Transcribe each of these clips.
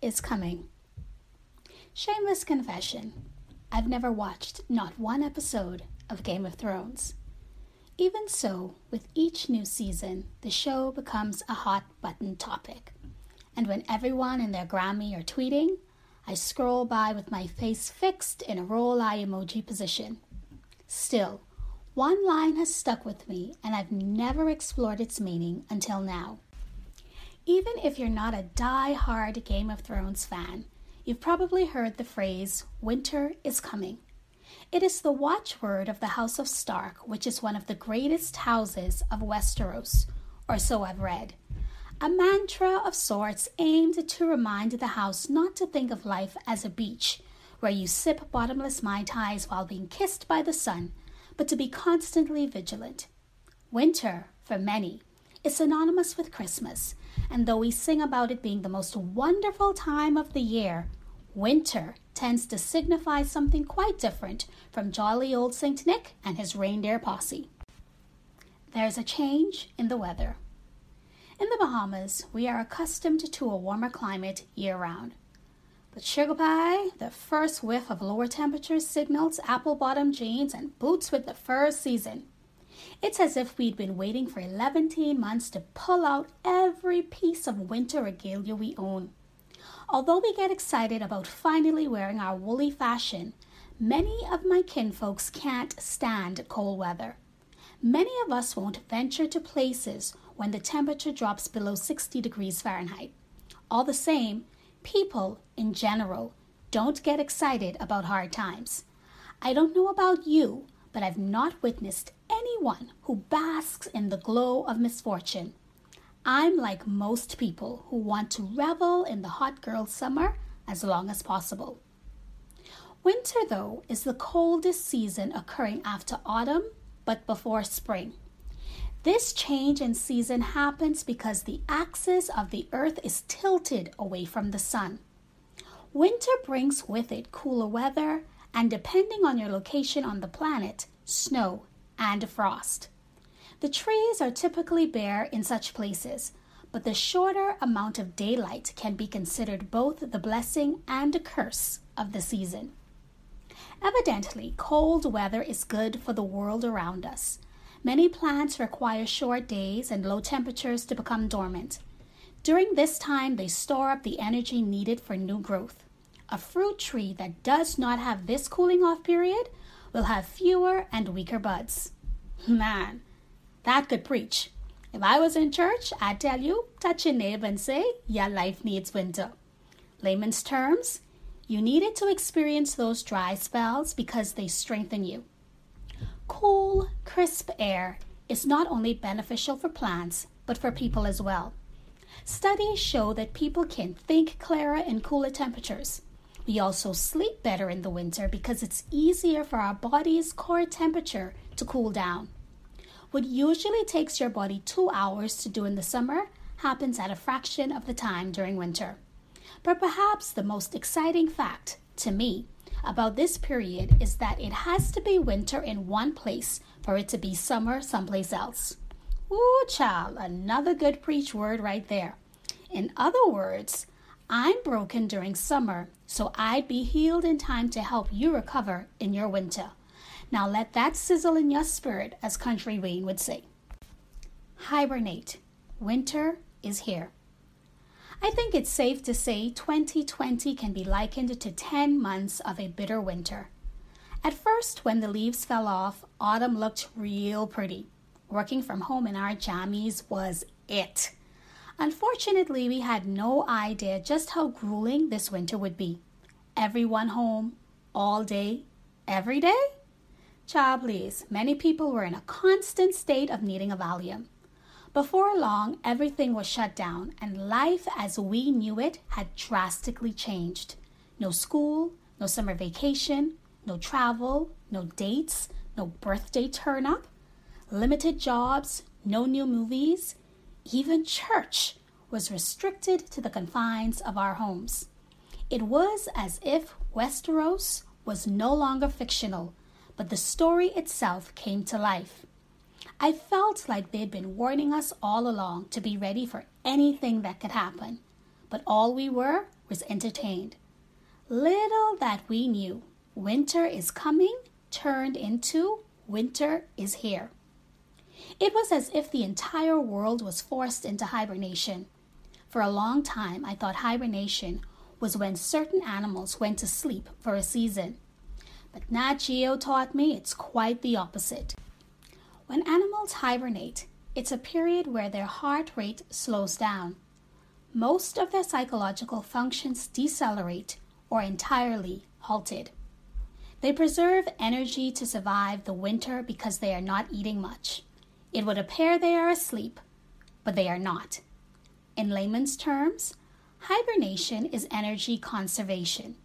is coming. Shameless confession I've never watched not one episode of Game of Thrones. Even so, with each new season, the show becomes a hot button topic. And when everyone and their Grammy are tweeting, I scroll by with my face fixed in a roll eye emoji position. Still, one line has stuck with me, and I've never explored its meaning until now. Even if you're not a die-hard Game of Thrones fan, you've probably heard the phrase, Winter is coming. It is the watchword of the House of Stark, which is one of the greatest houses of Westeros, or so I've read. A mantra of sorts aimed to remind the house not to think of life as a beach, where you sip bottomless Mai Tais while being kissed by the sun, but to be constantly vigilant. Winter, for many, is synonymous with Christmas, and though we sing about it being the most wonderful time of the year, winter tends to signify something quite different from jolly old St. Nick and his reindeer posse. There's a change in the weather. In the Bahamas, we are accustomed to a warmer climate year round. But Sugar Pie, the first whiff of lower temperatures signals apple bottom jeans and boots with the fur season. It's as if we'd been waiting for 11 months to pull out every piece of winter regalia we own. Although we get excited about finally wearing our woolly fashion, many of my kinfolks can't stand cold weather. Many of us won't venture to places when the temperature drops below 60 degrees Fahrenheit. All the same, people in general don't get excited about hard times. I don't know about you, but I've not witnessed anyone who basks in the glow of misfortune. I'm like most people who want to revel in the hot girl summer as long as possible. Winter, though, is the coldest season occurring after autumn but before spring. This change in season happens because the axis of the earth is tilted away from the sun. Winter brings with it cooler weather and, depending on your location on the planet, snow and frost. The trees are typically bare in such places, but the shorter amount of daylight can be considered both the blessing and a curse of the season. Evidently, cold weather is good for the world around us. Many plants require short days and low temperatures to become dormant. During this time, they store up the energy needed for new growth. A fruit tree that does not have this cooling off period will have fewer and weaker buds. Man, that could preach. If I was in church, I'd tell you, touch your neighbor and say, Your life needs winter. Layman's terms, you needed to experience those dry spells because they strengthen you. Cool, crisp air is not only beneficial for plants, but for people as well. Studies show that people can think clearer in cooler temperatures. We also sleep better in the winter because it's easier for our body's core temperature to cool down. What usually takes your body two hours to do in the summer happens at a fraction of the time during winter. But perhaps the most exciting fact, to me, about this period is that it has to be winter in one place for it to be summer someplace else. Ooh, child, another good preach word right there. In other words, I'm broken during summer, so I'd be healed in time to help you recover in your winter. Now let that sizzle in your spirit, as Country Wayne would say. Hibernate. Winter is here. I think it's safe to say 2020 can be likened to 10 months of a bitter winter. At first, when the leaves fell off, autumn looked real pretty. Working from home in our jammies was it. Unfortunately, we had no idea just how grueling this winter would be. Everyone home, all day, every day? Child, please, many people were in a constant state of needing a Valium. Before long, everything was shut down, and life as we knew it had drastically changed. No school, no summer vacation, no travel, no dates, no birthday turn up, limited jobs, no new movies, even church was restricted to the confines of our homes. It was as if Westeros was no longer fictional, but the story itself came to life. I felt like they'd been warning us all along to be ready for anything that could happen. But all we were was entertained. Little that we knew, winter is coming turned into winter is here. It was as if the entire world was forced into hibernation. For a long time, I thought hibernation was when certain animals went to sleep for a season. But Nat Geo taught me it's quite the opposite. When animals hibernate, it's a period where their heart rate slows down. Most of their psychological functions decelerate or entirely halted. They preserve energy to survive the winter because they are not eating much. It would appear they are asleep, but they are not. In layman's terms, hibernation is energy conservation.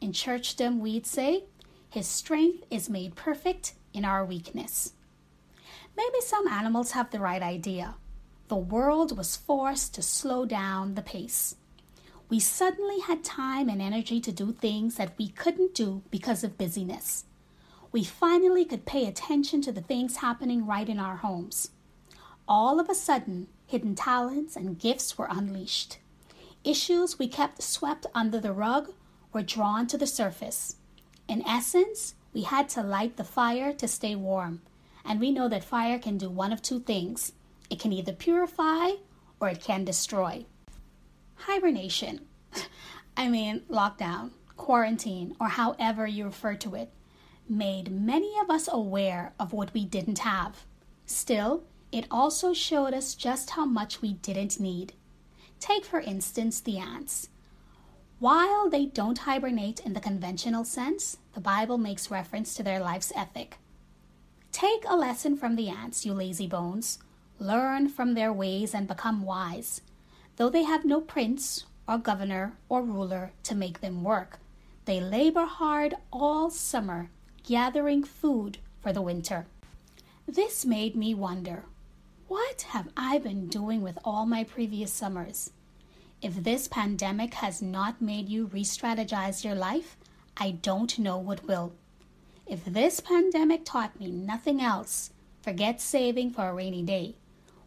In churchdom, we'd say, His strength is made perfect in our weakness. Maybe some animals have the right idea. The world was forced to slow down the pace we suddenly had time and energy to do things that we couldn't do because of busyness. We finally could pay attention to the things happening right in our homes. All of a sudden, hidden talents and gifts were unleashed. Issues we kept swept under the rug were drawn to the surface. In essence, we had to light the fire to stay warm. And we know that fire can do one of two things it can either purify or it can destroy hibernation. I mean, lockdown, quarantine, or however you refer to it, made many of us aware of what we didn't have. Still, it also showed us just how much we didn't need. Take, for instance, the ants. While they don't hibernate in the conventional sense, the Bible makes reference to their life's ethic. Take a lesson from the ants, you lazy bones. Learn from their ways and become wise though they have no prince or governor or ruler to make them work. They labor hard all summer, gathering food for the winter. This made me wonder what have I been doing with all my previous summers? If this pandemic has not made you re strategize your life, I don't know what will. If this pandemic taught me nothing else, forget saving for a rainy day.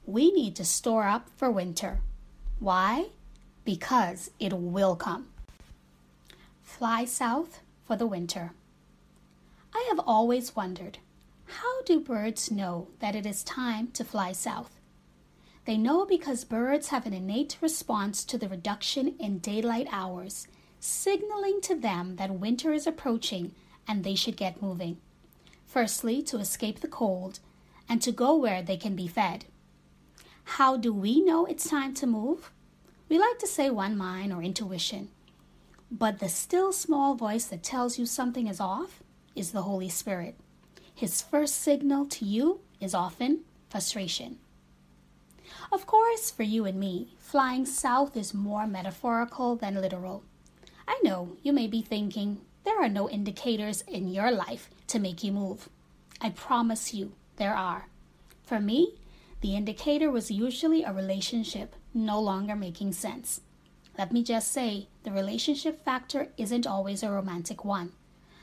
We need to store up for winter. Why? Because it will come. Fly south for the winter. I have always wondered how do birds know that it is time to fly south? They know because birds have an innate response to the reduction in daylight hours, signaling to them that winter is approaching and they should get moving. Firstly, to escape the cold, and to go where they can be fed. How do we know it's time to move? We like to say one mind or intuition, but the still small voice that tells you something is off is the Holy Spirit. His first signal to you is often frustration. Of course, for you and me, flying south is more metaphorical than literal. I know you may be thinking there are no indicators in your life to make you move. I promise you there are. For me, the indicator was usually a relationship no longer making sense. Let me just say, the relationship factor isn't always a romantic one.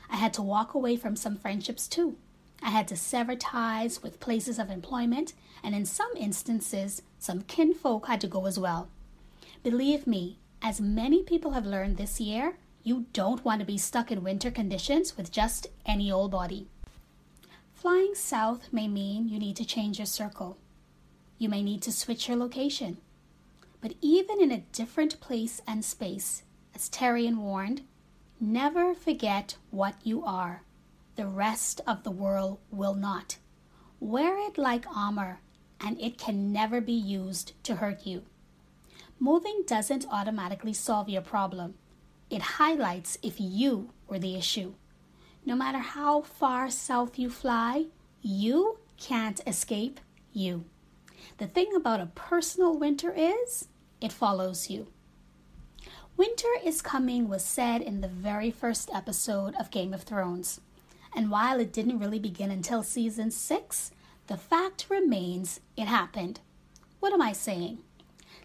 I had to walk away from some friendships too. I had to sever ties with places of employment, and in some instances, some kinfolk had to go as well. Believe me, as many people have learned this year, you don't want to be stuck in winter conditions with just any old body. Flying south may mean you need to change your circle. You may need to switch your location. But even in a different place and space, as Tyrion warned, never forget what you are. The rest of the world will not. Wear it like armor, and it can never be used to hurt you. Moving doesn't automatically solve your problem. It highlights if you were the issue. No matter how far south you fly, you can't escape you. The thing about a personal winter is it follows you. Winter is Coming was said in the very first episode of Game of Thrones. And while it didn't really begin until season 6, the fact remains it happened. What am I saying?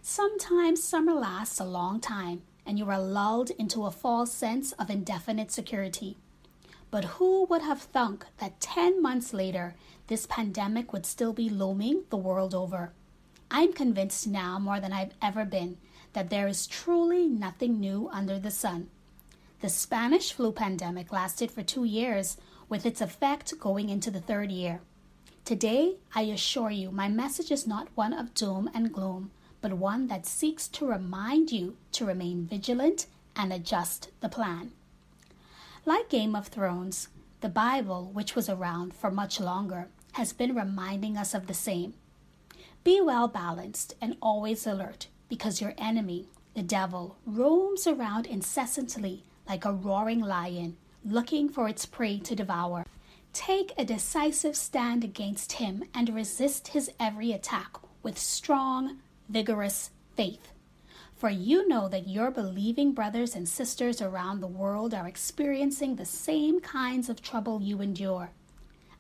Sometimes summer lasts a long time and you are lulled into a false sense of indefinite security. But who would have thunk that 10 months later this pandemic would still be looming the world over. I'm convinced now more than I've ever been that there is truly nothing new under the sun. The Spanish flu pandemic lasted for two years, with its effect going into the third year. Today, I assure you, my message is not one of doom and gloom, but one that seeks to remind you to remain vigilant and adjust the plan. Like Game of Thrones, the Bible, which was around for much longer, has been reminding us of the same. Be well balanced and always alert, because your enemy, the devil, roams around incessantly like a roaring lion, looking for its prey to devour. Take a decisive stand against him and resist his every attack with strong, vigorous faith. For you know that your believing brothers and sisters around the world are experiencing the same kinds of trouble you endure.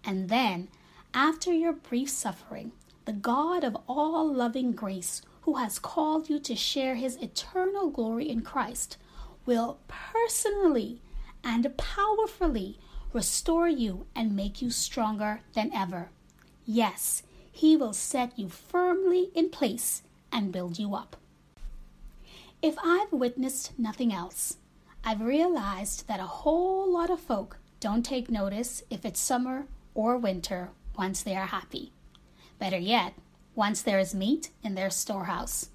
And then, after your brief suffering, the God of all loving grace, who has called you to share his eternal glory in Christ, will personally and powerfully restore you and make you stronger than ever. Yes, he will set you firmly in place and build you up. If I've witnessed nothing else, I've realized that a whole lot of folk don't take notice if it's summer or winter once they are happy. Better yet, once there is meat in their storehouse.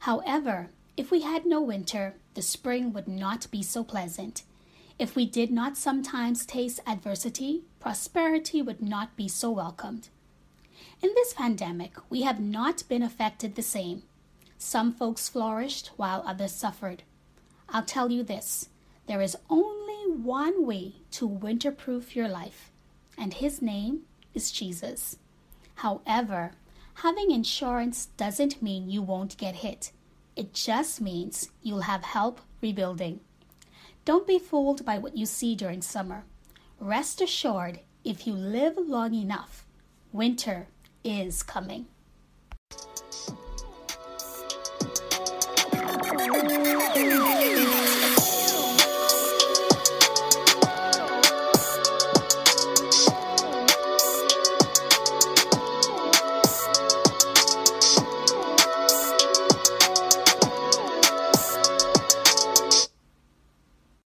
However, if we had no winter, the spring would not be so pleasant. If we did not sometimes taste adversity, prosperity would not be so welcomed. In this pandemic, we have not been affected the same. Some folks flourished while others suffered. I'll tell you this there is only one way to winterproof your life, and his name is Jesus. However, having insurance doesn't mean you won't get hit. It just means you'll have help rebuilding. Don't be fooled by what you see during summer. Rest assured, if you live long enough, winter is coming.